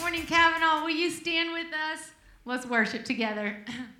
Morning, Kavanaugh. Will you stand with us? Let's worship together.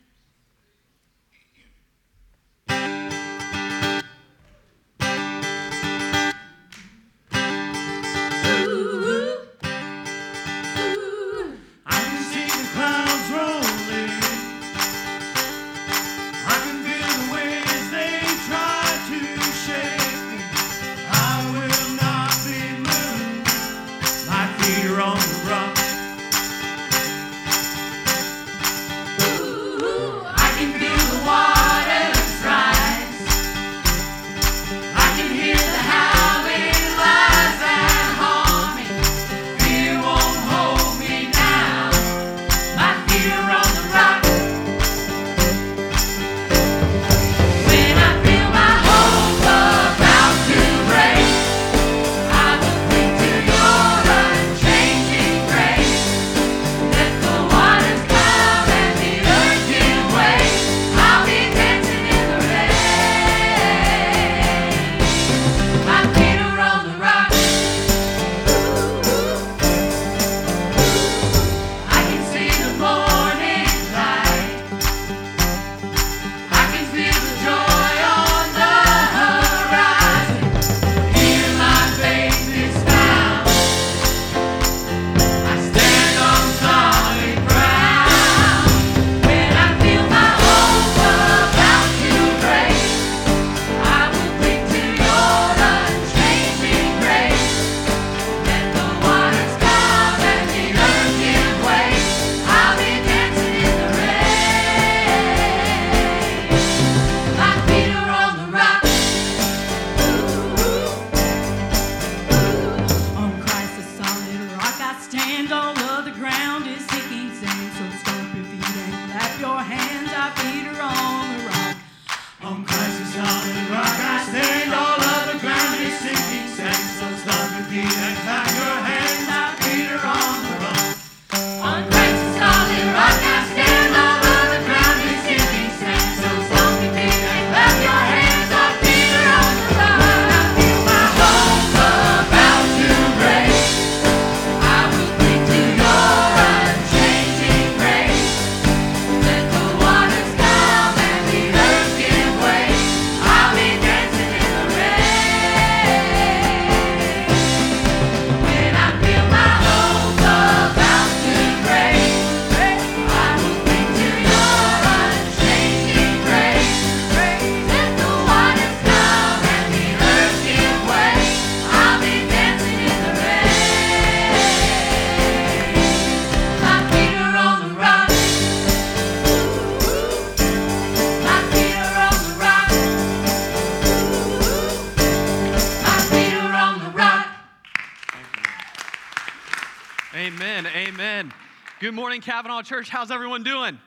Church. How's everyone doing?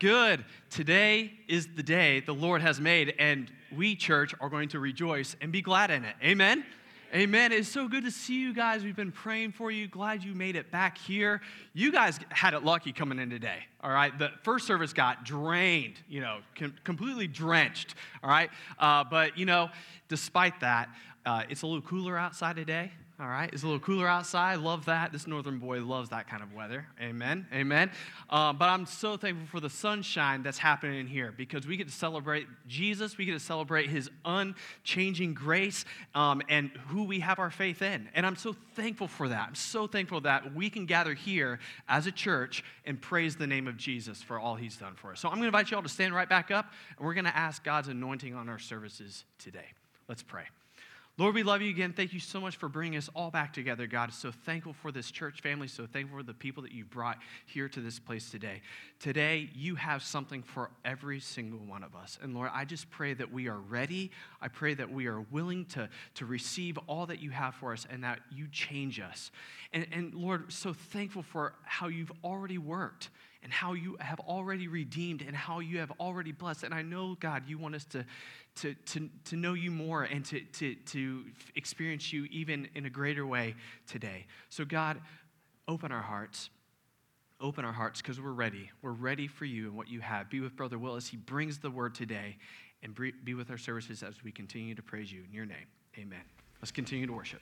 Good. Today is the day the Lord has made, and we, church, are going to rejoice and be glad in it. Amen. Amen. It's so good to see you guys. We've been praying for you. Glad you made it back here. You guys had it lucky coming in today. All right. The first service got drained, you know, com- completely drenched. All right. Uh, but, you know, despite that, uh, it's a little cooler outside today. All right, it's a little cooler outside. Love that. This northern boy loves that kind of weather. Amen. Amen. Uh, but I'm so thankful for the sunshine that's happening in here because we get to celebrate Jesus. We get to celebrate his unchanging grace um, and who we have our faith in. And I'm so thankful for that. I'm so thankful that we can gather here as a church and praise the name of Jesus for all he's done for us. So I'm going to invite you all to stand right back up and we're going to ask God's anointing on our services today. Let's pray. Lord, we love you again. Thank you so much for bringing us all back together, God. So thankful for this church family. So thankful for the people that you brought here to this place today. Today, you have something for every single one of us. And Lord, I just pray that we are ready. I pray that we are willing to, to receive all that you have for us and that you change us. And, and Lord, so thankful for how you've already worked and how you have already redeemed and how you have already blessed. And I know, God, you want us to, to, to, to know you more and to, to, to experience you even in a greater way today. So, God, open our hearts. Open our hearts because we're ready. We're ready for you and what you have. Be with Brother Will as he brings the word today and be with our services as we continue to praise you in your name. Amen. Let's continue to worship.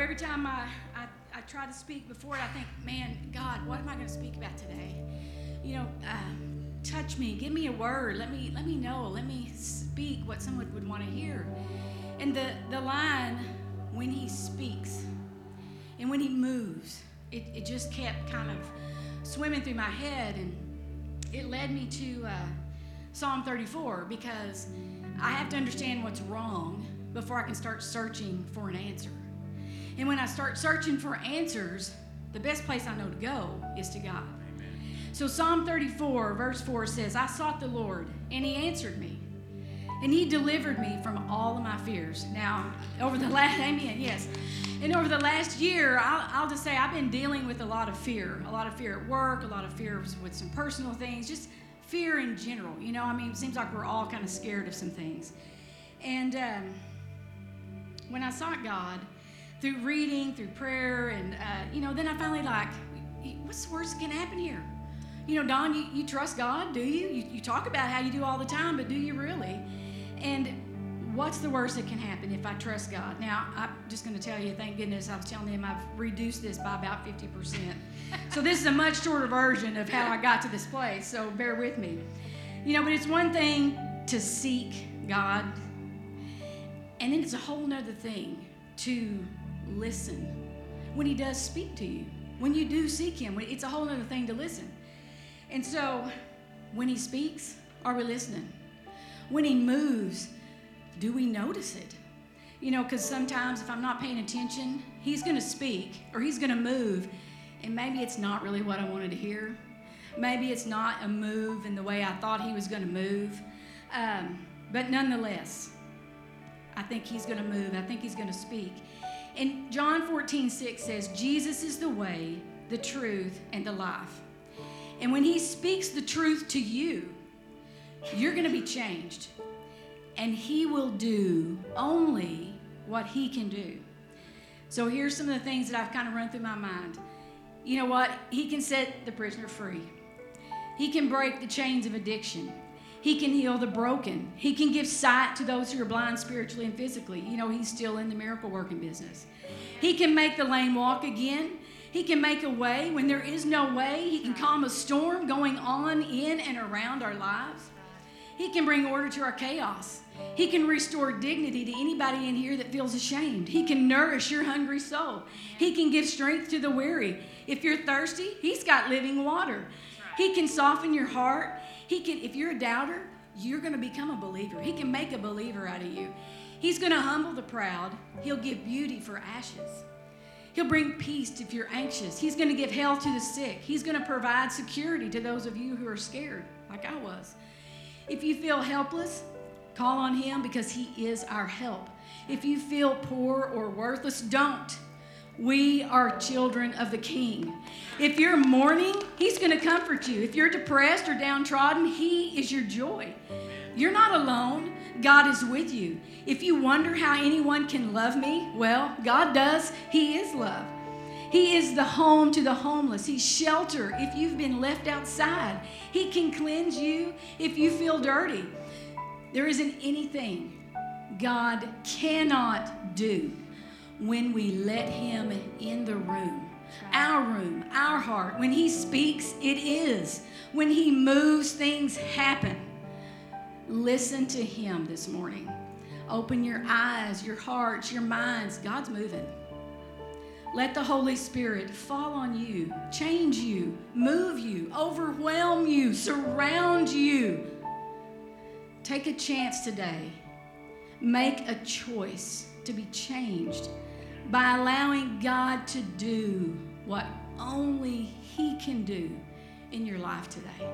Know, every time I, I, I try to speak before it, I think, man, God, what am I going to speak about today? You know, uh, touch me, give me a word, let me let me know, let me speak what someone would want to hear. And the the line when He speaks and when He moves, it, it just kept kind of swimming through my head, and it led me to uh, Psalm 34 because I have to understand what's wrong before I can start searching for an answer. And when I start searching for answers, the best place I know to go is to God. So Psalm 34, verse 4 says, I sought the Lord, and he answered me. And he delivered me from all of my fears. Now, over the last, amen, yes. And over the last year, I'll, I'll just say I've been dealing with a lot of fear. A lot of fear at work, a lot of fear with some personal things, just fear in general. You know, I mean, it seems like we're all kind of scared of some things. And um, when I sought God, through reading, through prayer, and, uh, you know, then I finally like, what's the worst that can happen here? You know, Don, you, you trust God, do you? you? You talk about how you do all the time, but do you really? And what's the worst that can happen if I trust God? Now, I'm just going to tell you, thank goodness I was telling him I've reduced this by about 50%. so this is a much shorter version of how I got to this place, so bear with me. You know, but it's one thing to seek God, and then it's a whole nother thing to listen when He does speak to you. When you do seek Him, it's a whole other thing to listen. And so, when He speaks, are we listening? When He moves, do we notice it? You know, because sometimes if I'm not paying attention, He's going to speak or He's going to move, and maybe it's not really what I wanted to hear. Maybe it's not a move in the way I thought He was going to move. Um, but nonetheless, I think He's going to move. I think He's going to speak. And John 14, 6 says, Jesus is the way, the truth, and the life. And when he speaks the truth to you, you're going to be changed. And he will do only what he can do. So here's some of the things that I've kind of run through my mind. You know what? He can set the prisoner free. He can break the chains of addiction. He can heal the broken. He can give sight to those who are blind spiritually and physically. You know, he's still in the miracle working business. He can make the lame walk again. He can make a way when there is no way. He can calm a storm going on in and around our lives. He can bring order to our chaos. He can restore dignity to anybody in here that feels ashamed. He can nourish your hungry soul. He can give strength to the weary. If you're thirsty, He's got living water. He can soften your heart. He can, if you're a doubter, you're going to become a believer. He can make a believer out of you. He's going to humble the proud. He'll give beauty for ashes. He'll bring peace if you're anxious. He's going to give health to the sick. He's going to provide security to those of you who are scared, like I was. If you feel helpless, call on Him because He is our help. If you feel poor or worthless, don't. We are children of the King. If you're mourning, He's going to comfort you. If you're depressed or downtrodden, He is your joy. You're not alone. God is with you. If you wonder how anyone can love me, well, God does. He is love. He is the home to the homeless. He's shelter if you've been left outside. He can cleanse you if you feel dirty. There isn't anything God cannot do when we let Him in the room. Our room, our heart. When He speaks, it is. When He moves, things happen. Listen to Him this morning. Open your eyes, your hearts, your minds. God's moving. Let the Holy Spirit fall on you, change you, move you, overwhelm you, surround you. Take a chance today. Make a choice to be changed by allowing God to do what only He can do in your life today.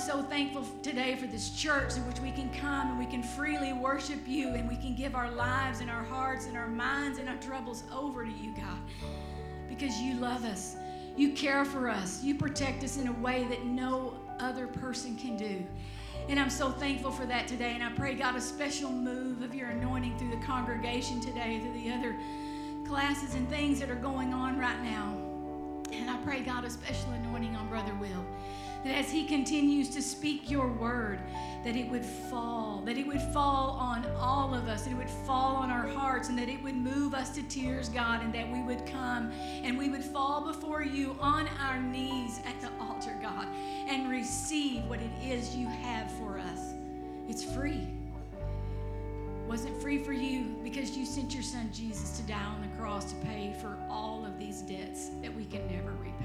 So thankful today for this church in which we can come and we can freely worship you and we can give our lives and our hearts and our minds and our troubles over to you, God, because you love us. You care for us. You protect us in a way that no other person can do. And I'm so thankful for that today. And I pray, God, a special move of your anointing through the congregation today, through the other classes and things that are going on right now. And I pray, God, a special anointing on Brother Will. That as he continues to speak your word, that it would fall, that it would fall on all of us, that it would fall on our hearts, and that it would move us to tears, God, and that we would come and we would fall before you on our knees at the altar, God, and receive what it is you have for us. It's free. Wasn't free for you because you sent your son Jesus to die on the cross to pay for all of these debts that we can never repay.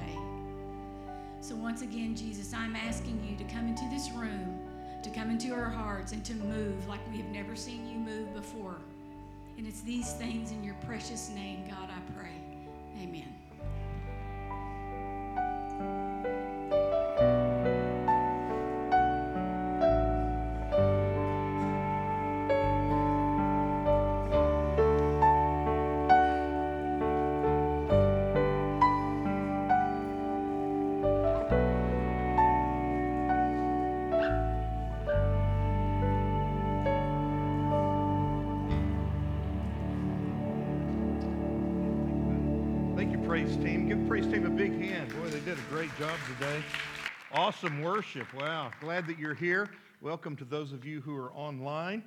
So, once again, Jesus, I'm asking you to come into this room, to come into our hearts, and to move like we have never seen you move before. And it's these things in your precious name, God, I pray. Amen. Give the praise team a big hand. Boy, they did a great job today. Awesome worship. Wow. Glad that you're here. Welcome to those of you who are online.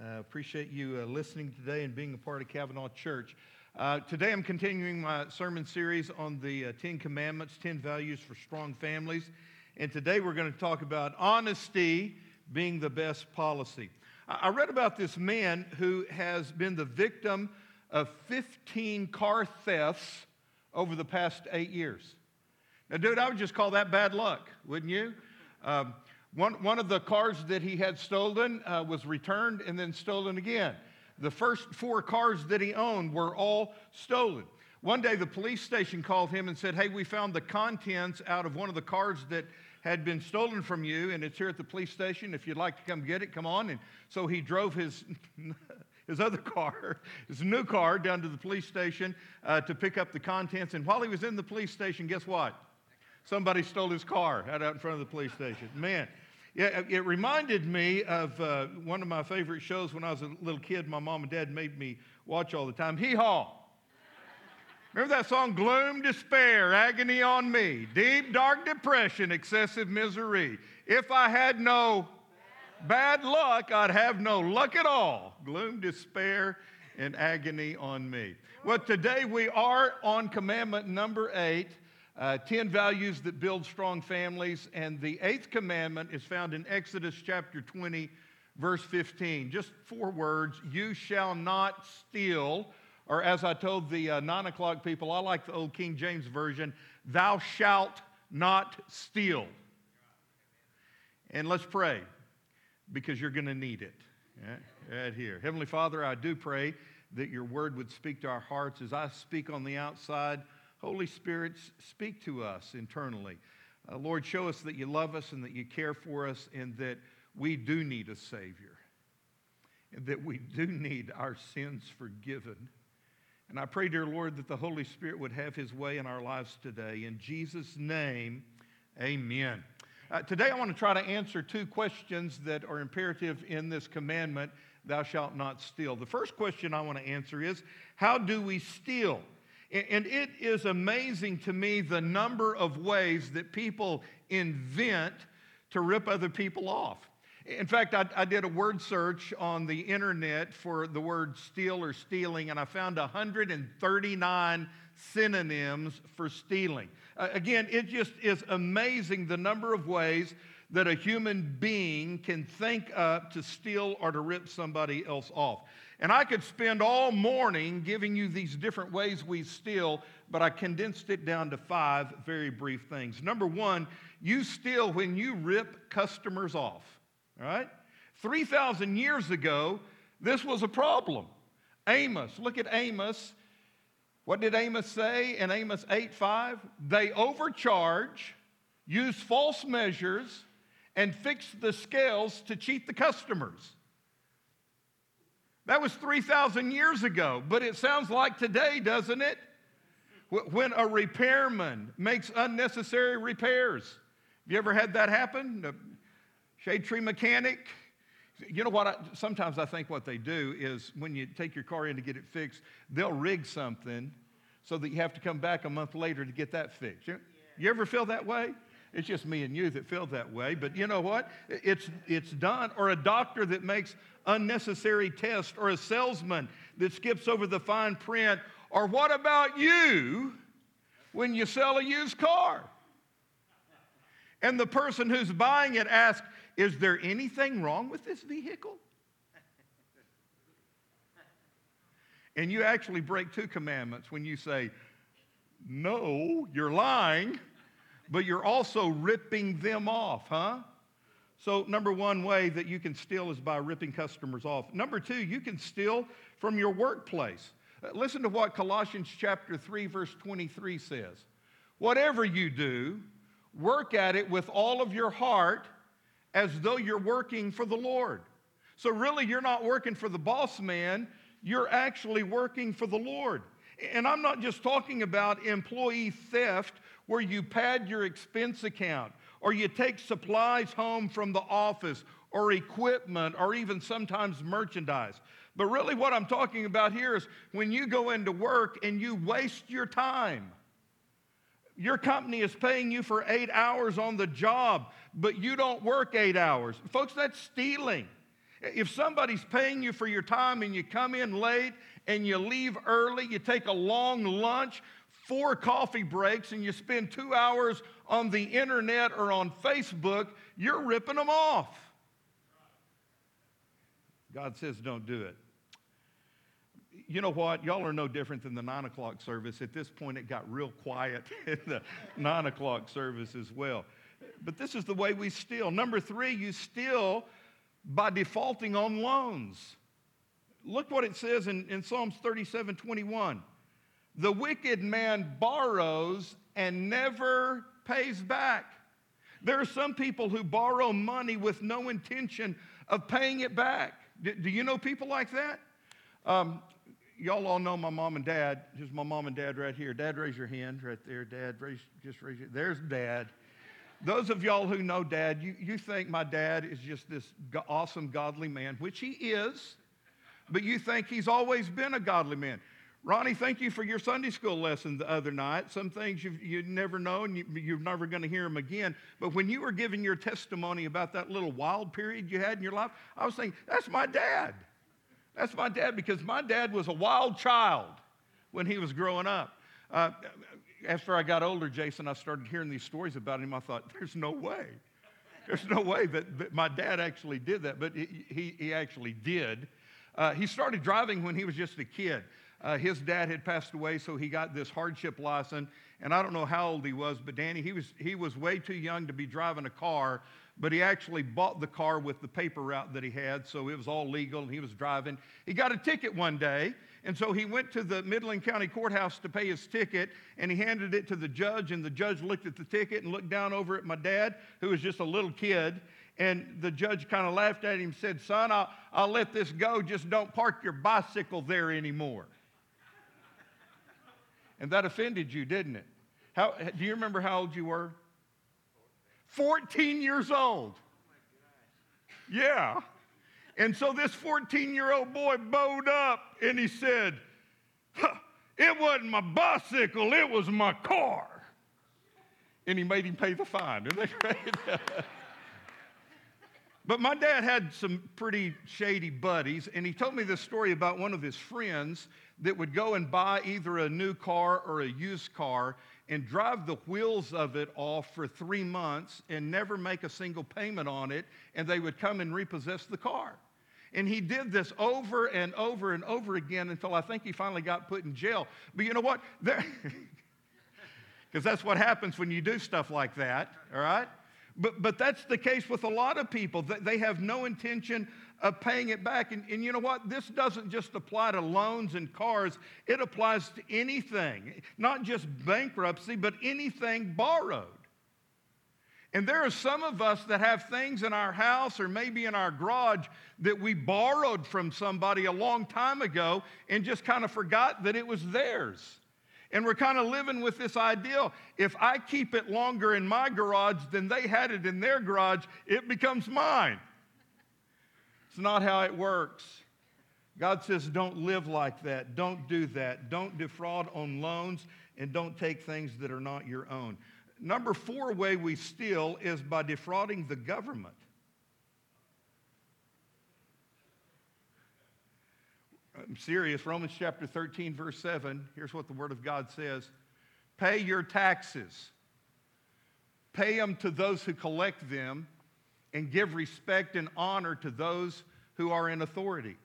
Uh, appreciate you uh, listening today and being a part of Kavanaugh Church. Uh, today I'm continuing my sermon series on the uh, Ten Commandments, 10 Values for Strong Families. And today we're going to talk about honesty being the best policy. I I read about this man who has been the victim of 15 car thefts over the past eight years. Now, dude, I would just call that bad luck, wouldn't you? Um, one, one of the cars that he had stolen uh, was returned and then stolen again. The first four cars that he owned were all stolen. One day, the police station called him and said, Hey, we found the contents out of one of the cars that had been stolen from you, and it's here at the police station. If you'd like to come get it, come on. And so he drove his. his other car, his new car, down to the police station uh, to pick up the contents. And while he was in the police station, guess what? Somebody stole his car out, out in front of the police station. Man, it reminded me of uh, one of my favorite shows when I was a little kid. My mom and dad made me watch all the time. Hee Haw. Remember that song, Gloom, Despair, Agony on Me, Deep, Dark Depression, Excessive Misery. If I had no bad luck, I'd have no luck at all. Gloom, despair, and agony on me. Well, today we are on commandment number eight uh, 10 values that build strong families. And the eighth commandment is found in Exodus chapter 20, verse 15. Just four words You shall not steal. Or, as I told the uh, nine o'clock people, I like the old King James Version, thou shalt not steal. And let's pray because you're going to need it. Yeah, Right here. Heavenly Father, I do pray that your word would speak to our hearts as I speak on the outside. Holy Spirit, speak to us internally. Uh, Lord, show us that you love us and that you care for us and that we do need a Savior and that we do need our sins forgiven. And I pray, dear Lord, that the Holy Spirit would have his way in our lives today. In Jesus' name, amen. Uh, today, I want to try to answer two questions that are imperative in this commandment thou shalt not steal. The first question I want to answer is how do we steal? And it is amazing to me the number of ways that people invent to rip other people off. In fact, I, I did a word search on the internet for the word steal or stealing, and I found 139 synonyms for stealing. Uh, again, it just is amazing the number of ways that a human being can think up to steal or to rip somebody else off. And I could spend all morning giving you these different ways we steal, but I condensed it down to five very brief things. Number one, you steal when you rip customers off, all right? 3,000 years ago, this was a problem. Amos, look at Amos. What did Amos say in Amos 8 5? They overcharge, use false measures, and fix the scales to cheat the customers. That was 3,000 years ago, but it sounds like today, doesn't it? When a repairman makes unnecessary repairs. Have you ever had that happen? A shade tree mechanic. You know what? I, sometimes I think what they do is when you take your car in to get it fixed, they'll rig something so that you have to come back a month later to get that fixed. You, you ever feel that way? It's just me and you that feel that way. But you know what? It's, it's done. Or a doctor that makes unnecessary tests, or a salesman that skips over the fine print. Or what about you when you sell a used car? And the person who's buying it asks, Is there anything wrong with this vehicle? And you actually break two commandments when you say, No, you're lying, but you're also ripping them off, huh? So, number one way that you can steal is by ripping customers off. Number two, you can steal from your workplace. Uh, Listen to what Colossians chapter 3, verse 23 says. Whatever you do, work at it with all of your heart as though you're working for the Lord. So, really, you're not working for the boss man, you're actually working for the Lord. And I'm not just talking about employee theft where you pad your expense account or you take supplies home from the office or equipment or even sometimes merchandise. But really, what I'm talking about here is when you go into work and you waste your time. Your company is paying you for eight hours on the job, but you don't work eight hours. Folks, that's stealing. If somebody's paying you for your time and you come in late and you leave early, you take a long lunch, four coffee breaks, and you spend two hours on the internet or on Facebook, you're ripping them off. God says don't do it. You know what? Y'all are no different than the nine o'clock service. At this point, it got real quiet in the nine o'clock service as well. But this is the way we steal. Number three, you steal by defaulting on loans. Look what it says in, in Psalms 37 21. The wicked man borrows and never pays back. There are some people who borrow money with no intention of paying it back. Do, do you know people like that? Um, y'all all know my mom and dad. Here's my mom and dad right here. Dad, raise your hand right there. Dad, raise, just raise your. There's dad. Those of y'all who know dad, you, you think my dad is just this awesome, godly man, which he is, but you think he's always been a godly man. Ronnie, thank you for your Sunday school lesson the other night. Some things you've, you never know and you, you're never going to hear them again. But when you were giving your testimony about that little wild period you had in your life, I was thinking, that's my dad. That's my dad because my dad was a wild child when he was growing up. Uh, after I got older, Jason, I started hearing these stories about him. I thought, there's no way. There's no way that, that my dad actually did that, but he, he, actually did. Uh, he started driving when he was just a kid. Uh, his dad had passed away, so he got this hardship license. And I don't know how old he was, but Danny, he was, he was way too young to be driving a car, but he actually bought the car with the paper route that he had, so it was all legal, and he was driving. He got a ticket one day, and so he went to the Midland County Courthouse to pay his ticket, and he handed it to the judge, and the judge looked at the ticket and looked down over at my dad, who was just a little kid. And the judge kind of laughed at him and said, Son, I'll, I'll let this go. Just don't park your bicycle there anymore. And that offended you, didn't it? How, do you remember how old you were? 14 years old. Yeah. And so this 14 year old boy bowed up and he said, "Huh, It wasn't my bicycle, it was my car. And he made him pay the fine. Isn't that? But my dad had some pretty shady buddies, and he told me this story about one of his friends that would go and buy either a new car or a used car, and drive the wheels of it off for three months and never make a single payment on it, and they would come and repossess the car. And he did this over and over and over again until I think he finally got put in jail. But you know what? Because that's what happens when you do stuff like that, all right? But, but that's the case with a lot of people. They have no intention of paying it back. And, and you know what? This doesn't just apply to loans and cars, it applies to anything, not just bankruptcy, but anything borrowed. And there are some of us that have things in our house or maybe in our garage that we borrowed from somebody a long time ago and just kind of forgot that it was theirs. And we're kind of living with this ideal if I keep it longer in my garage than they had it in their garage, it becomes mine. It's not how it works. God says, don't live like that. Don't do that. Don't defraud on loans and don't take things that are not your own. Number four way we steal is by defrauding the government. I'm serious. Romans chapter 13, verse 7. Here's what the Word of God says Pay your taxes, pay them to those who collect them, and give respect and honor to those who are in authority.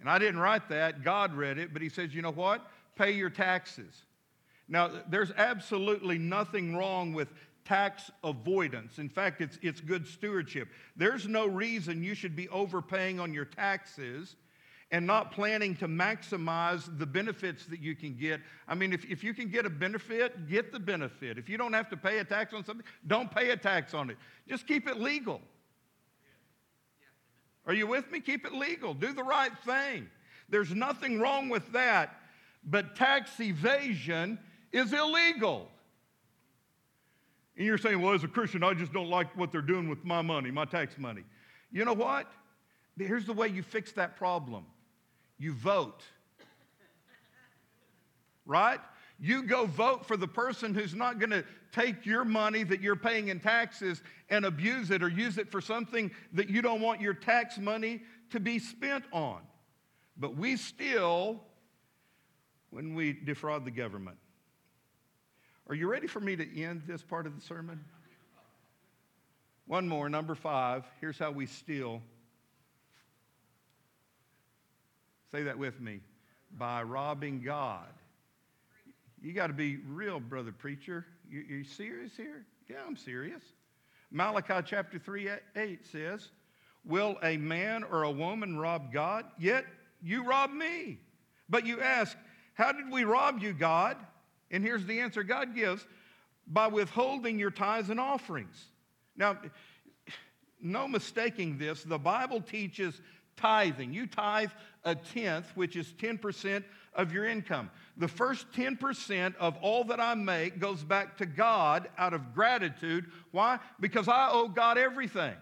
And I didn't write that, God read it, but He says, you know what? Pay your taxes. Now, there's absolutely nothing wrong with tax avoidance. In fact, it's, it's good stewardship. There's no reason you should be overpaying on your taxes and not planning to maximize the benefits that you can get. I mean, if, if you can get a benefit, get the benefit. If you don't have to pay a tax on something, don't pay a tax on it. Just keep it legal. Are you with me? Keep it legal. Do the right thing. There's nothing wrong with that, but tax evasion is illegal. And you're saying, well, as a Christian, I just don't like what they're doing with my money, my tax money. You know what? Here's the way you fix that problem you vote. Right? You go vote for the person who's not going to take your money that you're paying in taxes and abuse it or use it for something that you don't want your tax money to be spent on. But we steal when we defraud the government. Are you ready for me to end this part of the sermon? One more, number five. Here's how we steal. Say that with me by robbing God. You got to be real, brother preacher. You, you serious here? Yeah, I'm serious. Malachi chapter 3 8 says, Will a man or a woman rob God? Yet you rob me. But you ask, How did we rob you, God? And here's the answer God gives by withholding your tithes and offerings. Now, no mistaking this, the Bible teaches tithing. You tithe a tenth, which is 10% of your income. The first 10% of all that I make goes back to God out of gratitude. Why? Because I owe God everything.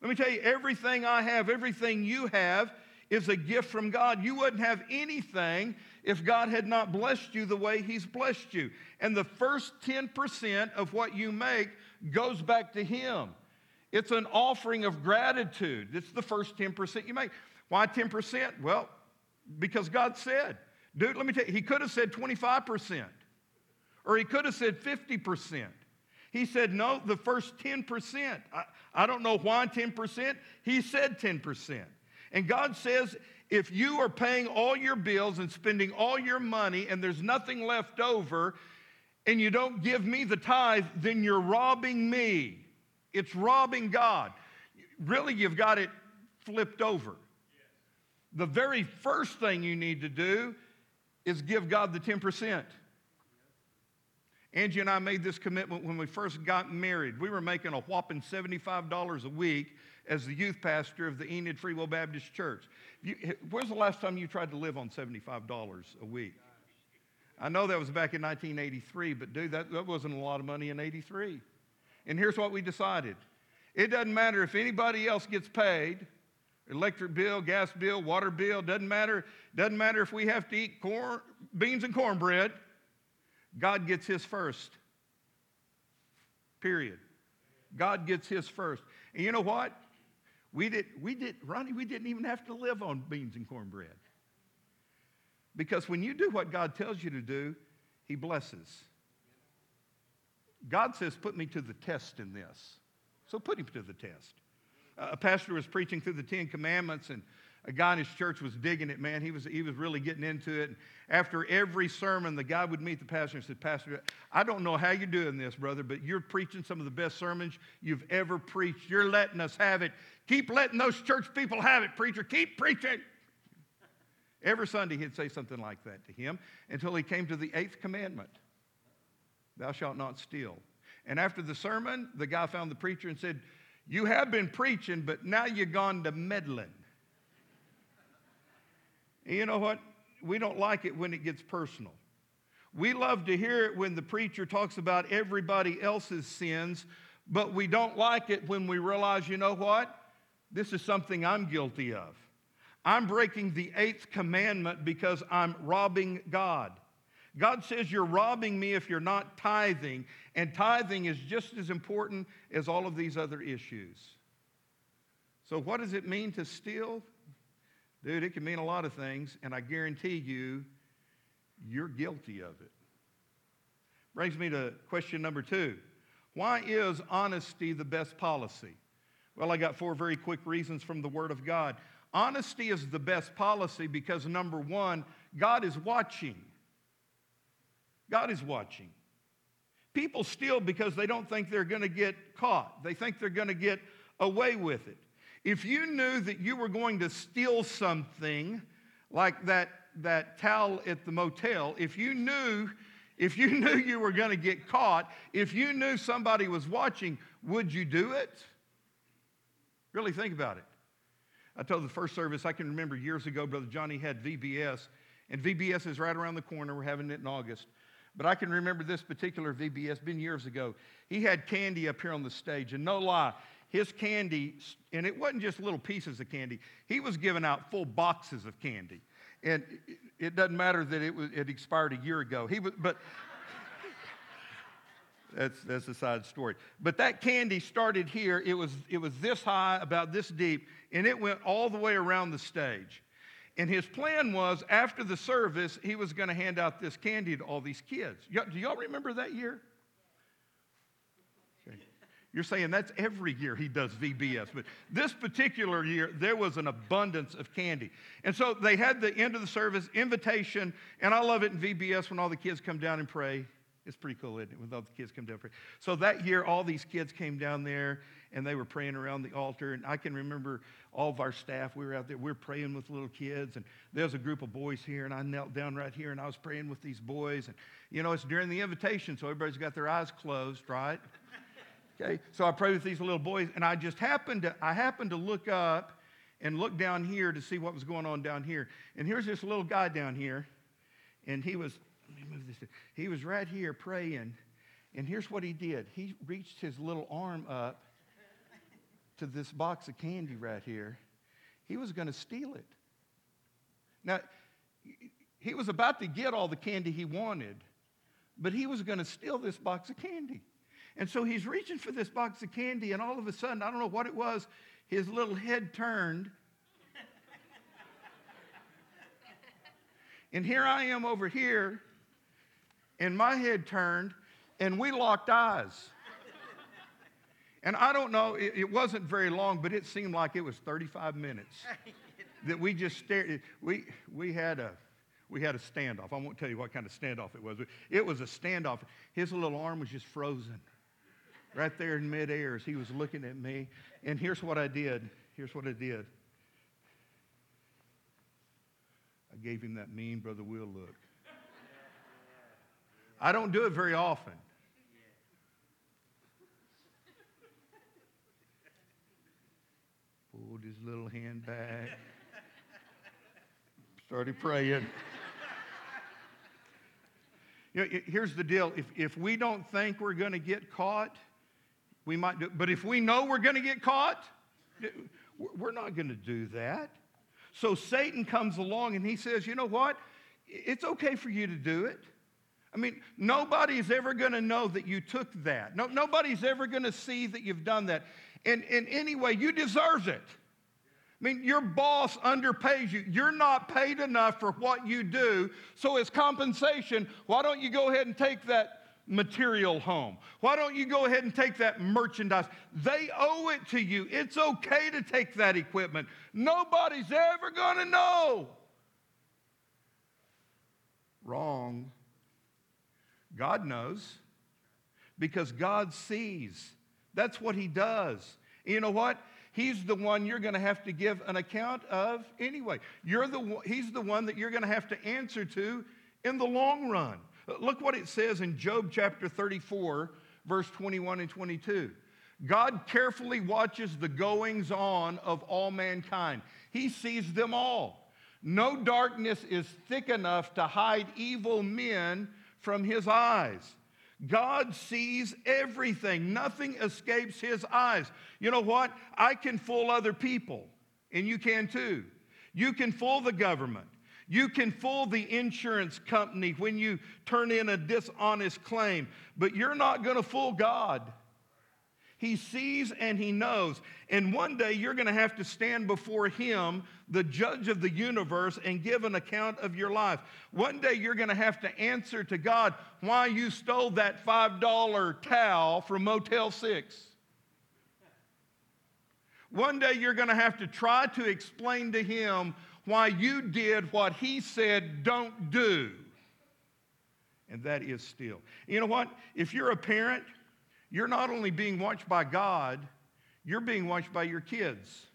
Let me tell you, everything I have, everything you have, is a gift from God. You wouldn't have anything if God had not blessed you the way He's blessed you. And the first 10% of what you make goes back to Him. It's an offering of gratitude. It's the first 10% you make. Why 10%? Well, because God said. Dude, let me tell you, He could have said 25%, or He could have said 50%. He said, no, the first 10%. I, I don't know why 10%. He said 10%. And God says, if you are paying all your bills and spending all your money and there's nothing left over, and you don't give me the tithe, then you're robbing me. It's robbing God. Really, you've got it flipped over. The very first thing you need to do is give God the 10%. Angie and I made this commitment when we first got married. We were making a whopping $75 a week as the youth pastor of the Enid Free Will Baptist Church. You, when's the last time you tried to live on $75 a week? I know that was back in 1983, but dude, that, that wasn't a lot of money in 83. And here's what we decided it doesn't matter if anybody else gets paid electric bill, gas bill, water bill, doesn't matter. Doesn't matter if we have to eat corn, beans and cornbread. God gets his first. Period. God gets his first. And you know what? We did, we did, Ronnie, we didn't even have to live on beans and cornbread. Because when you do what God tells you to do, he blesses. God says, Put me to the test in this. So put him to the test. Uh, a pastor was preaching through the Ten Commandments, and a guy in his church was digging it, man. He was, he was really getting into it. And after every sermon, the guy would meet the pastor and said, Pastor, I don't know how you're doing this, brother, but you're preaching some of the best sermons you've ever preached. You're letting us have it. Keep letting those church people have it, preacher. Keep preaching. Every Sunday, he'd say something like that to him until he came to the eighth commandment Thou shalt not steal. And after the sermon, the guy found the preacher and said, You have been preaching, but now you've gone to meddling. And you know what? We don't like it when it gets personal. We love to hear it when the preacher talks about everybody else's sins, but we don't like it when we realize, you know what? This is something I'm guilty of. I'm breaking the eighth commandment because I'm robbing God. God says you're robbing me if you're not tithing, and tithing is just as important as all of these other issues. So, what does it mean to steal? Dude, it can mean a lot of things, and I guarantee you, you're guilty of it. Brings me to question number two Why is honesty the best policy? Well, I got four very quick reasons from the Word of God. Honesty is the best policy because, number one, God is watching. God is watching. People steal because they don't think they're going to get caught, they think they're going to get away with it. If you knew that you were going to steal something like that, that towel at the motel, if you knew if you knew you were going to get caught, if you knew somebody was watching, would you do it? Really think about it. I told the first service, I can remember years ago, Brother Johnny had VBS, and VBS is right around the corner. We're having it in August. But I can remember this particular VBS, been years ago. He had candy up here on the stage, and no lie, his candy, and it wasn't just little pieces of candy, he was giving out full boxes of candy. And it doesn't matter that it, was, it expired a year ago. He was, but that's, that's a side story. But that candy started here. It was, it was this high, about this deep, and it went all the way around the stage. And his plan was after the service, he was going to hand out this candy to all these kids. Do y'all remember that year? Okay. You're saying that's every year he does VBS, but this particular year, there was an abundance of candy. And so they had the end of the service invitation, and I love it in VBS when all the kids come down and pray. It's pretty cool, isn't it? When all the kids come down and pray. So that year, all these kids came down there and they were praying around the altar. And I can remember all of our staff, we were out there, we were praying with little kids. And there was a group of boys here, and I knelt down right here and I was praying with these boys. And, you know, it's during the invitation, so everybody's got their eyes closed, right? Okay, so I prayed with these little boys, and I just happened to, I happened to look up and look down here to see what was going on down here. And here's this little guy down here, and he was let me move this. He was right here praying, and here's what he did. He reached his little arm up to this box of candy right here. He was going to steal it. Now, he was about to get all the candy he wanted, but he was going to steal this box of candy. And so he's reaching for this box of candy, and all of a sudden, I don't know what it was, his little head turned. and here I am over here and my head turned, and we locked eyes. And I don't know, it, it, wasn't very long, but it seemed like it was 35 minutes that we just stared. We, we, had a, we had a standoff. I won't tell you what kind of standoff it was. It was a standoff. His little arm was just frozen right there in midair as he was looking at me. And here's what I did. Here's what I did. I gave him that mean Brother Will look. I don't do it very often. Pulled his little hand back, started praying. You know, here's the deal if, if we don't think we're going to get caught, we might do But if we know we're going to get caught, we're not going to do that. So Satan comes along and he says, you know what? It's okay for you to do it. I mean, nobody's ever going to know that you took that. No, nobody's ever going to see that you've done that. And, any way. you deserve it. I mean, your boss underpays you. You're not paid enough for what you do. So, as compensation, why don't you go ahead and take that material home? Why don't you go ahead and take that merchandise? They owe it to you. It's okay to take that equipment. Nobody's ever going to know. Wrong. God knows because God sees. That's what He does. You know what? He's the one you're going to have to give an account of anyway. You're the, he's the one that you're going to have to answer to in the long run. Uh, look what it says in Job chapter 34, verse 21 and 22. God carefully watches the goings on of all mankind. He sees them all. No darkness is thick enough to hide evil men from his eyes. God sees everything. Nothing escapes his eyes. You know what? I can fool other people, and you can too. You can fool the government. You can fool the insurance company when you turn in a dishonest claim, but you're not going to fool God. He sees and he knows. And one day you're going to have to stand before him, the judge of the universe, and give an account of your life. One day you're going to have to answer to God why you stole that $5 towel from Motel 6. One day you're going to have to try to explain to him why you did what he said don't do. And that is steal. You know what? If you're a parent, you're not only being watched by God, you're being watched by your kids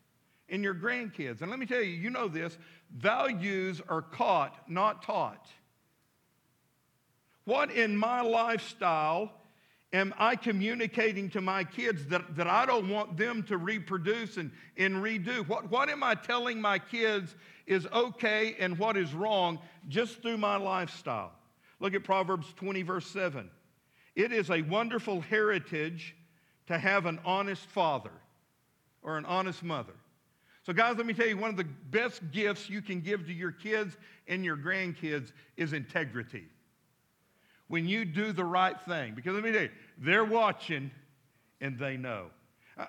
and your grandkids. And let me tell you, you know this values are caught, not taught. What in my lifestyle am I communicating to my kids that, that I don't want them to reproduce and, and redo? What, what am I telling my kids is okay and what is wrong just through my lifestyle? Look at Proverbs 20, verse 7. It is a wonderful heritage to have an honest father or an honest mother. So, guys, let me tell you one of the best gifts you can give to your kids and your grandkids is integrity. When you do the right thing, because let me tell you, they're watching and they know.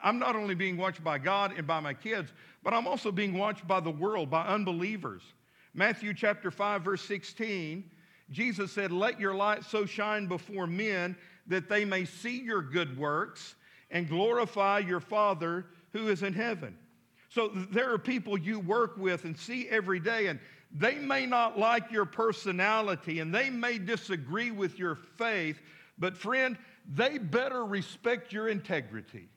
I'm not only being watched by God and by my kids, but I'm also being watched by the world, by unbelievers. Matthew chapter 5, verse 16 Jesus said, Let your light so shine before men that they may see your good works and glorify your Father who is in heaven. So there are people you work with and see every day, and they may not like your personality and they may disagree with your faith, but friend, they better respect your integrity.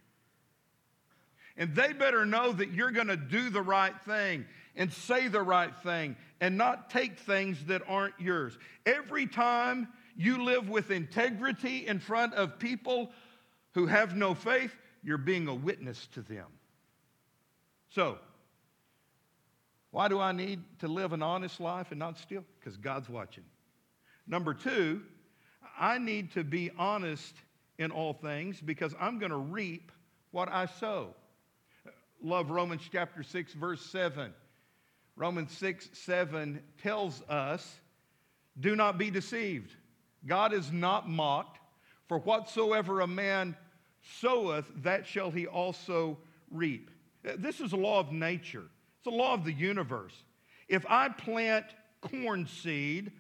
And they better know that you're going to do the right thing and say the right thing and not take things that aren't yours. Every time you live with integrity in front of people who have no faith, you're being a witness to them. So, why do I need to live an honest life and not steal? Because God's watching. Number two, I need to be honest in all things because I'm going to reap what I sow. Love Romans chapter 6, verse 7. Romans 6, 7 tells us, Do not be deceived. God is not mocked, for whatsoever a man soweth, that shall he also reap. This is a law of nature, it's a law of the universe. If I plant corn seed,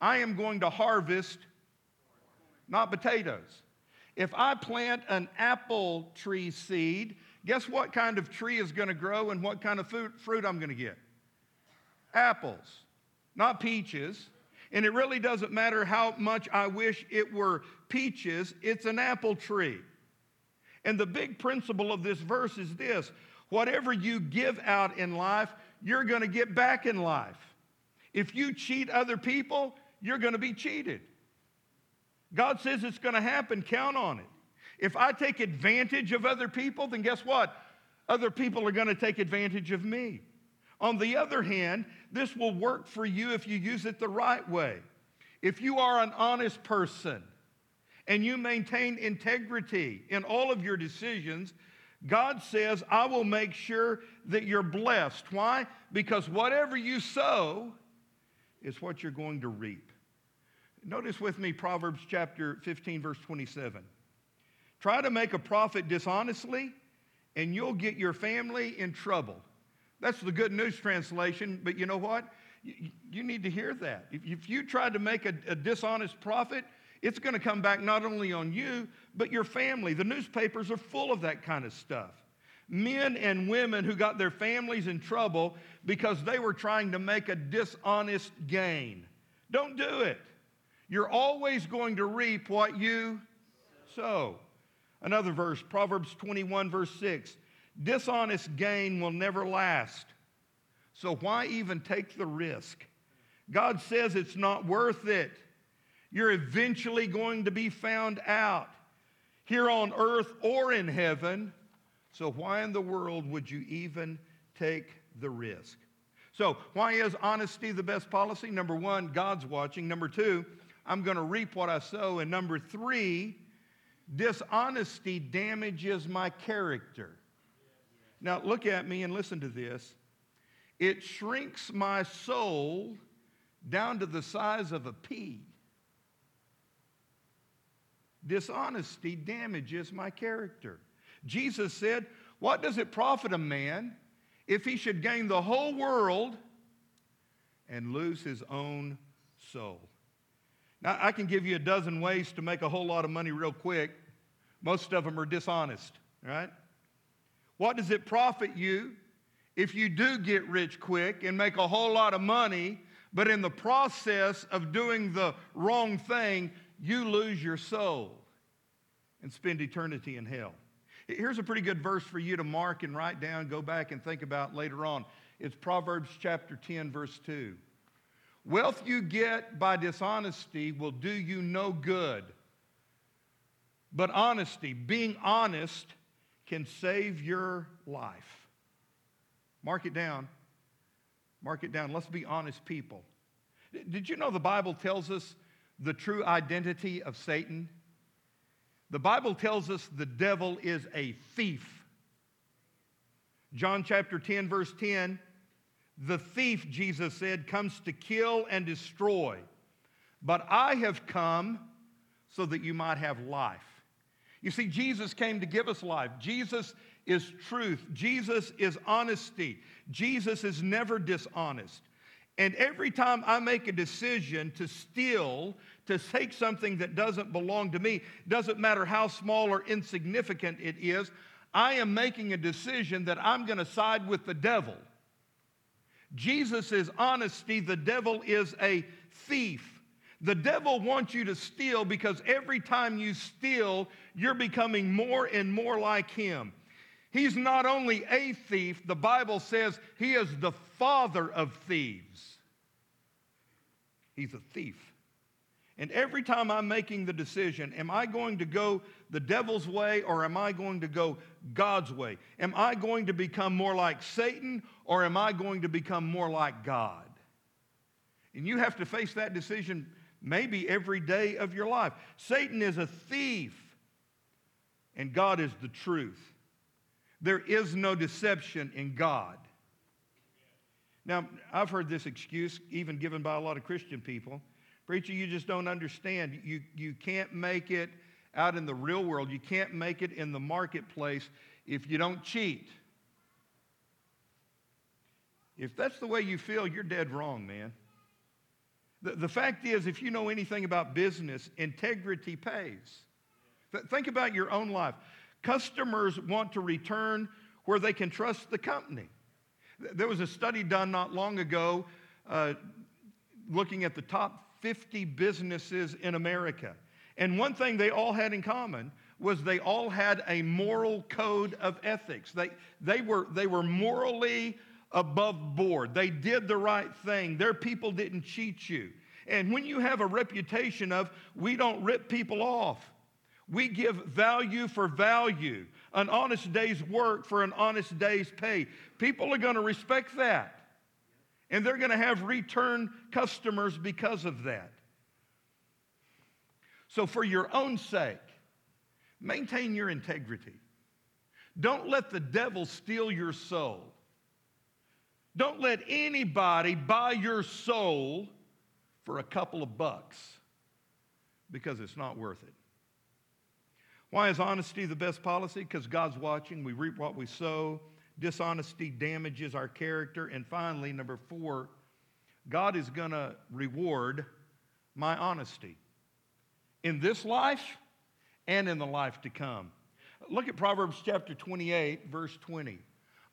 I am going to harvest not potatoes. If I plant an apple tree seed, guess what kind of tree is going to grow and what kind of fruit, fruit I'm going to get? Apples, not peaches. And it really doesn't matter how much I wish it were peaches, it's an apple tree. And the big principle of this verse is this whatever you give out in life, you're going to get back in life. If you cheat other people, you're going to be cheated. God says it's going to happen, count on it. If I take advantage of other people, then guess what? Other people are going to take advantage of me. On the other hand, this will work for you if you use it the right way. If you are an honest person and you maintain integrity in all of your decisions, God says, I will make sure that you're blessed. Why? Because whatever you sow is what you're going to reap. Notice with me Proverbs chapter 15, verse 27. Try to make a profit dishonestly, and you'll get your family in trouble. That's the good news translation, but you know what? You, need to hear that. If, you try to make a dishonest profit, it's going to come back not only on you, but your family. The newspapers are full of that kind of stuff. Men and women who got their families in trouble because they were trying to make a dishonest gain. Don't do it. You're always going to reap what you sow. Another verse, Proverbs 21, verse 6. Dishonest gain will never last. So why even take the risk? God says it's not worth it. You're eventually going to be found out here on earth or in heaven. So why in the world would you even take the risk? So, why is honesty the best policy? Number one, God's watching. Number two, I'm going to reap what I sow. And number three, dishonesty damages my character. Now, look at me and listen to this. It shrinks my soul down to the size of a pea. Dishonesty damages my character. Jesus said, What does it profit a man if he should gain the whole world and lose his own soul? Now, I can give you a dozen ways to make a whole lot of money real quick. Most of them are dishonest, right? What does it profit you if you do get rich quick and make a whole lot of money, but in the process of doing the wrong thing, you lose your soul and spend eternity in hell? Here's a pretty good verse for you to mark and write down, go back and think about later on. It's Proverbs chapter 10, verse 2. Wealth you get by dishonesty will do you no good. But honesty, being honest, can save your life. Mark it down. Mark it down. Let's be honest people. Did you know the Bible tells us the true identity of Satan? The Bible tells us the devil is a thief. John chapter 10, verse 10 the thief, Jesus said, comes to kill and destroy. But I have come so that you might have life. You see, Jesus came to give us life. Jesus is truth. Jesus is honesty. Jesus is never dishonest. And every time I make a decision to steal, to take something that doesn't belong to me, doesn't matter how small or insignificant it is, I am making a decision that I'm going to side with the devil. Jesus is honesty, the devil is a thief. The devil wants you to steal because every time you steal, you're becoming more and more like him. He's not only a thief, the Bible says he is the father of thieves. He's a thief. And every time I'm making the decision, am I going to go the devil's way or am I going to go God's way? Am I going to become more like Satan or am I going to become more like God? And you have to face that decision maybe every day of your life. Satan is a thief and God is the truth. There is no deception in God. Now, I've heard this excuse even given by a lot of Christian people. Preacher, you just don't understand. You, you can't make it out in the real world. You can't make it in the marketplace if you don't cheat. If that's the way you feel, you're dead wrong, man. The, the fact is, if you know anything about business, integrity pays. Th- think about your own life. Customers want to return where they can trust the company. There was a study done not long ago uh, looking at the top 50 businesses in America. And one thing they all had in common was they all had a moral code of ethics. They, they, were, they were morally above board. They did the right thing. Their people didn't cheat you. And when you have a reputation of, we don't rip people off, we give value for value, an honest day's work for an honest day's pay, people are going to respect that. And they're going to have return customers because of that. So, for your own sake, maintain your integrity. Don't let the devil steal your soul. Don't let anybody buy your soul for a couple of bucks because it's not worth it. Why is honesty the best policy? Because God's watching. We reap what we sow. dishonesty damages our character. And finally, number four, God is going to reward my honesty in this life and in the life to come. Look at Proverbs chapter 28, verse 20.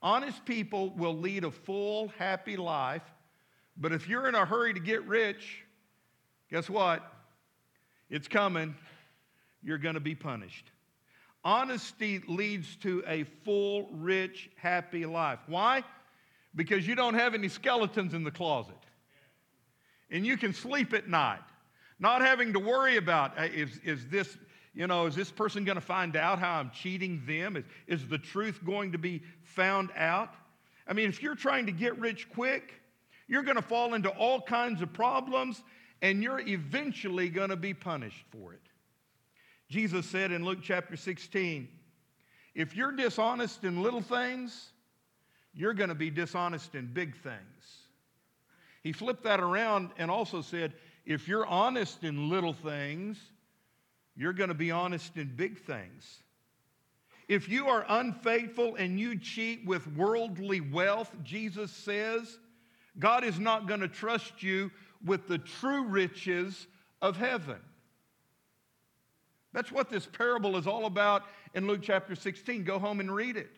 Honest people will lead a full, happy life, but if you're in a hurry to get rich, guess what? It's coming. You're going to be punished. Honesty leads to a full, rich, happy life. Why? Because you don't have any skeletons in the closet. And you can sleep at night, not having to worry about is, is this, you know, is this person going to find out how I'm cheating them? Is, is the truth going to be found out? I mean, if you're trying to get rich quick, you're going to fall into all kinds of problems and you're eventually going to be punished for it. Jesus said in Luke chapter 16, if you're dishonest in little things, you're going to be dishonest in big things. He flipped that around and also said, if you're honest in little things, you're going to be honest in big things. If you are unfaithful and you cheat with worldly wealth, Jesus says, God is not going to trust you with the true riches of heaven. That's what this parable is all about in Luke chapter 16. Go home and read it.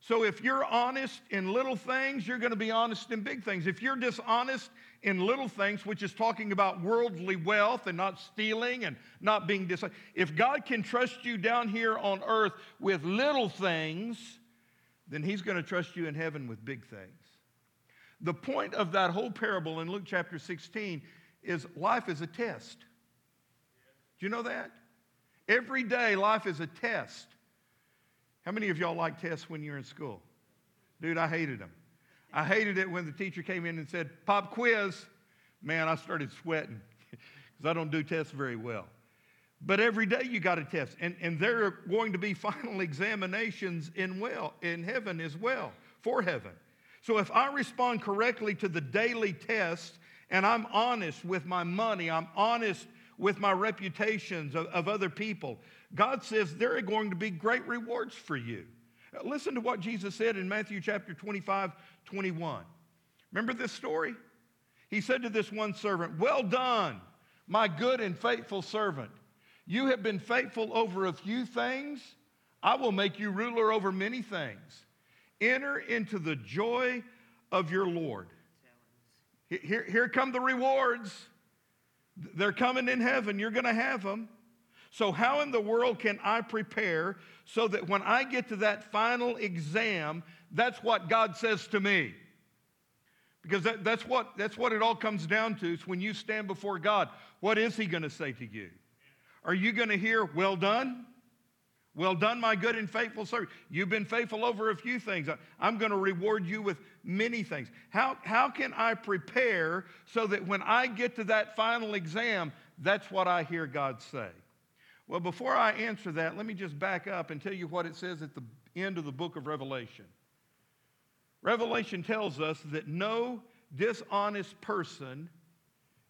So if you're honest in little things, you're going to be honest in big things. If you're dishonest in little things, which is talking about worldly wealth and not stealing and not being dishonest, if God can trust you down here on earth with little things, then He's going to trust you in heaven with big things. The point of that whole parable in Luke chapter 16 is life is a test. Do you know that? Every day, life is a test. How many of y'all like tests when you're in school? Dude, I hated them. I hated it when the teacher came in and said, Pop quiz. Man, I started sweating because I don't do tests very well. But every day you got a test, and, and there are going to be final examinations in well in heaven as well, for heaven. So if I respond correctly to the daily test and I'm honest with my money, I'm honest with my reputations of, of other people, God says there are going to be great rewards for you. Listen to what Jesus said in Matthew chapter 25, 21. Remember this story? He said to this one servant, Well done, my good and faithful servant. You have been faithful over a few things. I will make you ruler over many things. Enter into the joy of your Lord. Here, here come the rewards. They're coming in heaven. You're going to have them. So, how in the world can I prepare so that when I get to that final exam, that's what God says to me? Because that, that's, what, that's what it all comes down to. Is when you stand before God, what is He going to say to you? Are you going to hear, Well done? Well done, my good and faithful servant. You've been faithful over a few things. I'm going to reward you with many things. How, how can I prepare so that when I get to that final exam, that's what I hear God say? Well, before I answer that, let me just back up and tell you what it says at the end of the book of Revelation. Revelation tells us that no dishonest person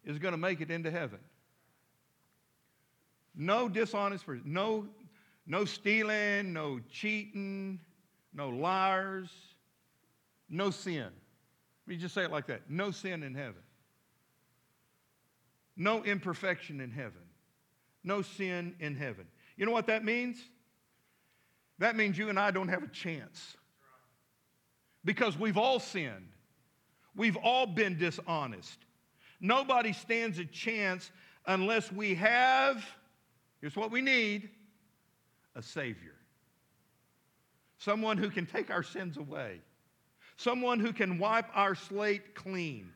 is going to make it into heaven. No dishonest person, no no stealing, no cheating, no liars, no sin. Let me just say it like that no sin in heaven, no imperfection in heaven, no sin in heaven. You know what that means? That means you and I don't have a chance because we've all sinned. We've all been dishonest. Nobody stands a chance unless we have, here's what we need a Savior. Someone who can take our sins away. Someone who can wipe our slate clean.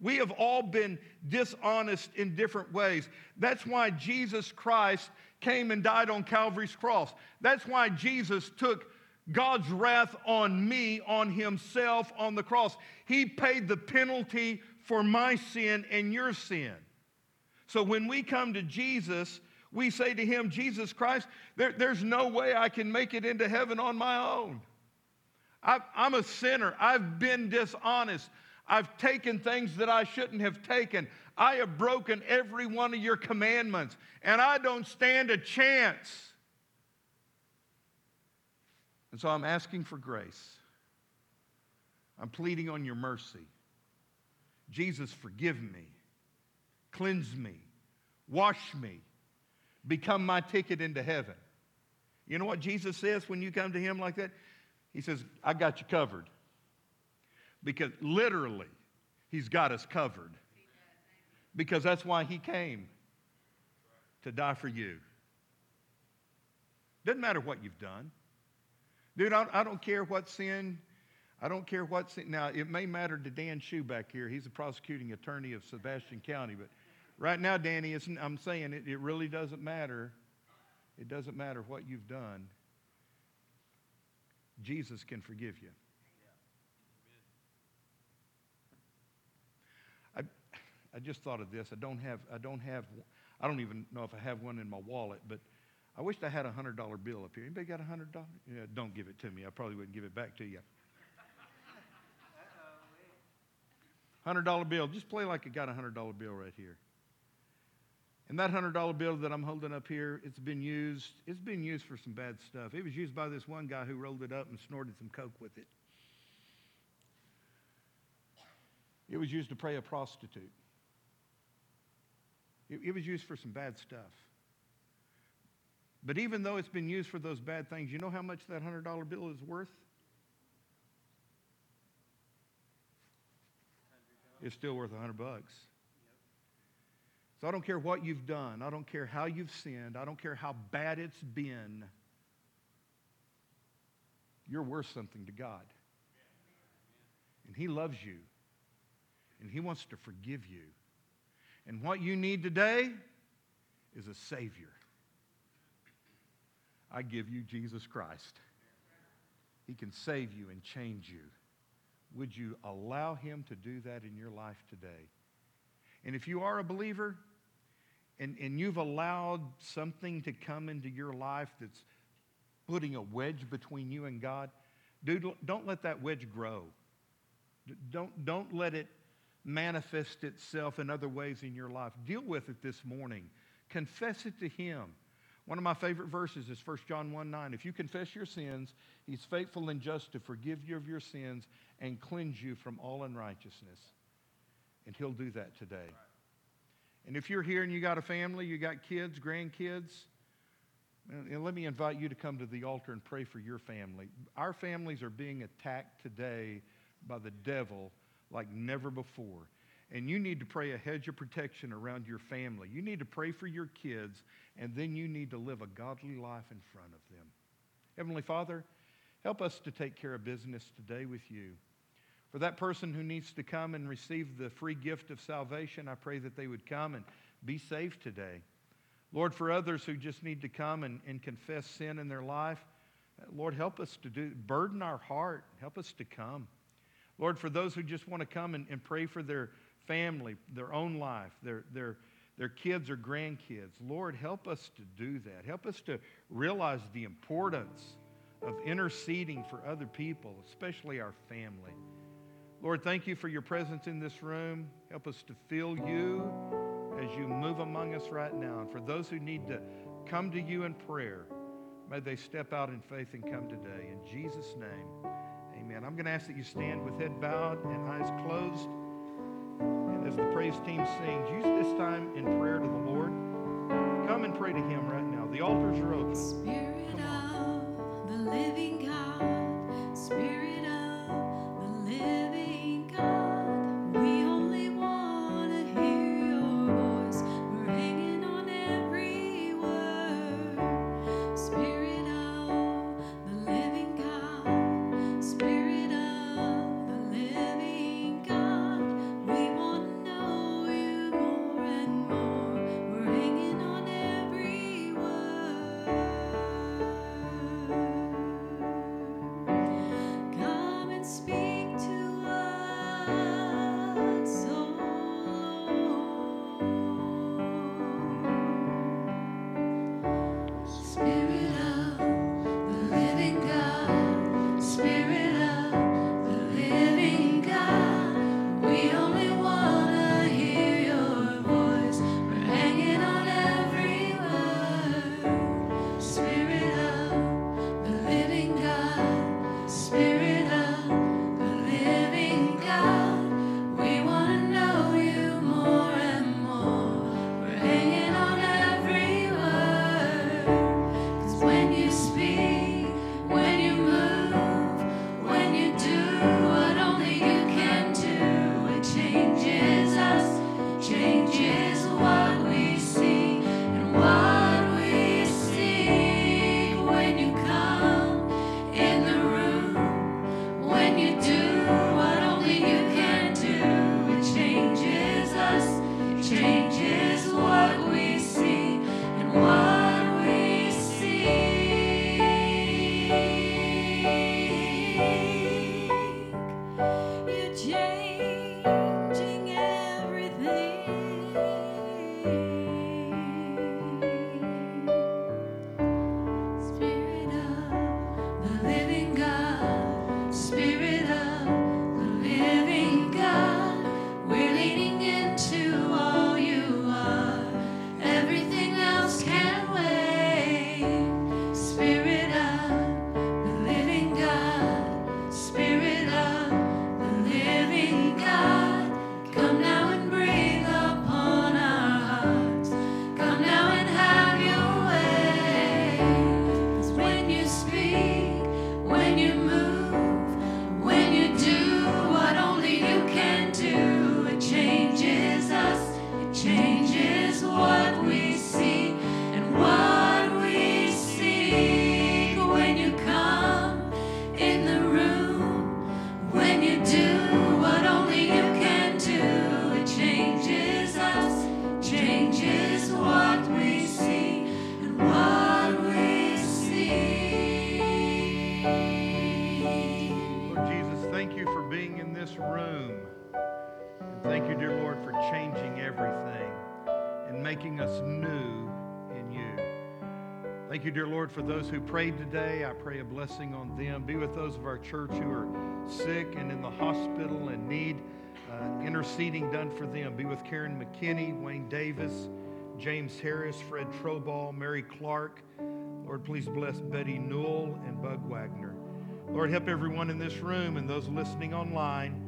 We have all been dishonest in different ways. That's why Jesus Christ came and died on Calvary's cross. That's why Jesus took God's wrath on me, on himself on the cross. He paid the penalty for my sin and your sin. So when we come to Jesus, we say to him, Jesus Christ, there, there's no way I can make it into heaven on my own. i I'm a sinner. I've been dishonest. I've taken things that I shouldn't have taken. I have broken every one of your commandments, and I don't stand a chance. And so I'm asking for grace. I'm pleading on your mercy. Jesus, forgive me, cleanse me, wash me, become my ticket into heaven. You know what Jesus says when you come to him like that? He says, I got you covered. Because literally, he's got us covered. Because that's why he came to die for you. Doesn't matter what you've done. Dude, I, don't care what sin, I don't care what sin. Now, it may matter to Dan Shue back here. He's a prosecuting attorney of Sebastian County. But right now, Danny, it's, I'm saying it, it really doesn't matter. It doesn't matter what you've done. Jesus can forgive you. I, I just thought of this. I don't have, I don't have, I don't even know if I have one in my wallet, but I wished I had a hundred dollar bill up here. Anybody got a hundred dollar? Yeah, don't give it to me. I probably wouldn't give it back to you. Hundred dollar bill. Just play like you got a hundred dollar bill right here. And that hundred dollar bill that I'm holding up here, it's been used. It's been used for some bad stuff. It was used by this one guy who rolled it up and snorted some coke with it. It was used to pray a prostitute. It, it was used for some bad stuff. But even though it's been used for those bad things, you know how much that hundred dollar bill is worth? It's still worth a hundred bucks. So I don't care what you've done. I don't care how you've sinned. I don't care how bad it's been. You're worth something to God. And He loves you. And He wants to forgive you. And what you need today is a Savior. I give you Jesus Christ. He can save you and change you. Would you allow Him to do that in your life today? And if you are a believer and, and you've allowed something to come into your life that's putting a wedge between you and God, dude, don't let that wedge grow. Don't, don't let it manifest itself in other ways in your life. Deal with it this morning. Confess it to Him. One of my favorite verses is 1 John 1 9. If you confess your sins, He's faithful and just to forgive you of your sins and cleanse you from all unrighteousness. And He'll do that today. And if you're here and you got a family, you got kids, grandkids, and let me invite you to come to the altar and pray for your family. Our families are being attacked today by the devil like never before. And you need to pray a hedge of protection around your family. You need to pray for your kids, and then you need to live a godly life in front of them. Heavenly Father, help us to take care of business today with you. For that person who needs to come and receive the free gift of salvation, I pray that they would come and be saved today. Lord, for others who just need to come and, and confess sin in their life, uh, Lord, help us to do, burden our heart. Help us to come. Lord, for those who just want to come and, and pray for their family, their own life, their, their, their kids or grandkids, Lord, help us to do that. Help us to realize the importance of interceding for other people, especially our family. Lord, thank you for your presence in this room. Help us to feel you as you move among us right now. And for those who need to come to you in prayer, may they step out in faith and come today. In Jesus' name, amen. I'm going to ask that you stand with head bowed and eyes closed. And as the praise team sings, use this time in prayer to the Lord. Come and pray to Him right now. The altars are open. Spirit of the living Lord, for those who prayed today. I pray a blessing on them. Be with those of our church who are sick and in the hospital and need uh, interceding done for them. Be with Karen McKinney, Wayne Davis, James Harris, Fred Troball, Mary Clark. Lord, please bless Betty Newell and Bug Wagner. Lord, help everyone in this room and those listening online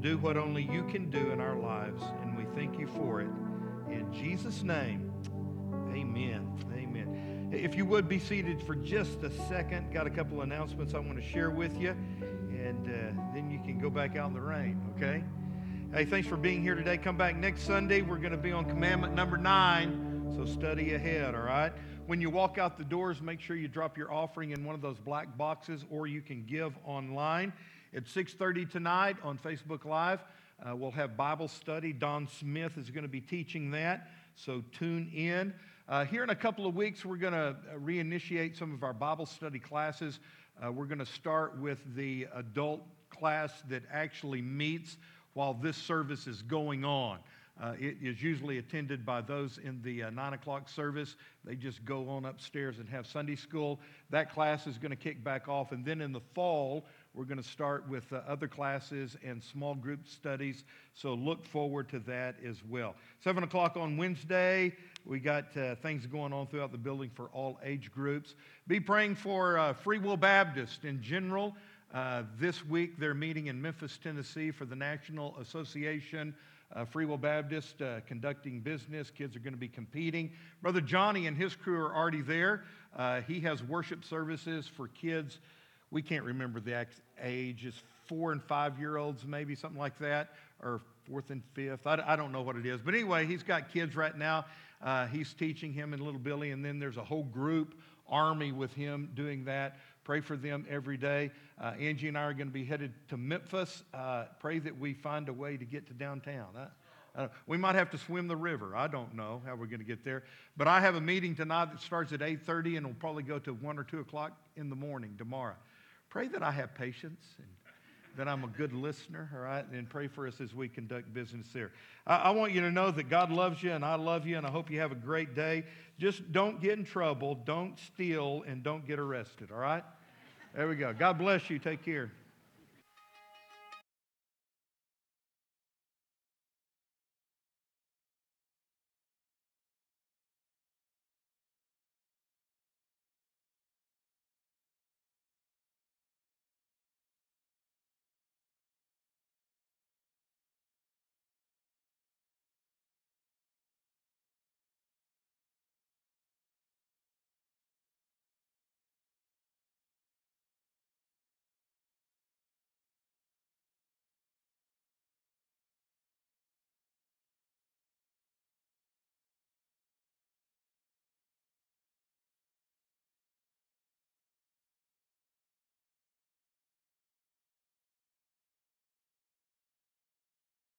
do what only you can do in our lives, and we thank you for it. In Jesus' name, amen. Amen. If you would be seated for just a second, got a couple announcements I want to share with you, and uh, then you can go back out in the rain, okay? Hey, thanks for being here today. Come back next Sunday. We're going to be on commandment number nine, so study ahead, all right? When you walk out the doors, make sure you drop your offering in one of those black boxes, or you can give online. At 6:30 tonight on Facebook Live, uh, we'll have Bible study. Don Smith is going to be teaching that, so tune in. Uh, here in a couple of weeks, we're going to reinitiate some of our Bible study classes. Uh, we're going to start with the adult class that actually meets while this service is going on. Uh, it is usually attended by those in the uh, 9 o'clock service. They just go on upstairs and have Sunday school. That class is going to kick back off. And then in the fall, we're going to start with uh, other classes and small group studies. So look forward to that as well. 7 o'clock on Wednesday, we got uh, things going on throughout the building for all age groups. Be praying for uh, Free Will Baptist in general. Uh, this week, they're meeting in Memphis, Tennessee for the National Association uh, Free Will Baptist uh, conducting business. Kids are going to be competing. Brother Johnny and his crew are already there. Uh, he has worship services for kids. We can't remember the age. It's four and five year olds, maybe something like that, or fourth and fifth. I, I don't know what it is. But anyway, he's got kids right now. Uh, he's teaching him and little Billy, and then there's a whole group, army with him doing that. Pray for them every day. Uh, Angie and I are going to be headed to Memphis. Uh, pray that we find a way to get to downtown. Uh, we might have to swim the river. I don't know how we're going to get there. But I have a meeting tonight that starts at 8.30 and will probably go to 1 or 2 o'clock in the morning tomorrow. Pray that I have patience and that I'm a good listener, all right? And pray for us as we conduct business there. I, I want you to know that God loves you and I love you, and I hope you have a great day. Just don't get in trouble, don't steal, and don't get arrested, all right? There we go. God bless you. Take care.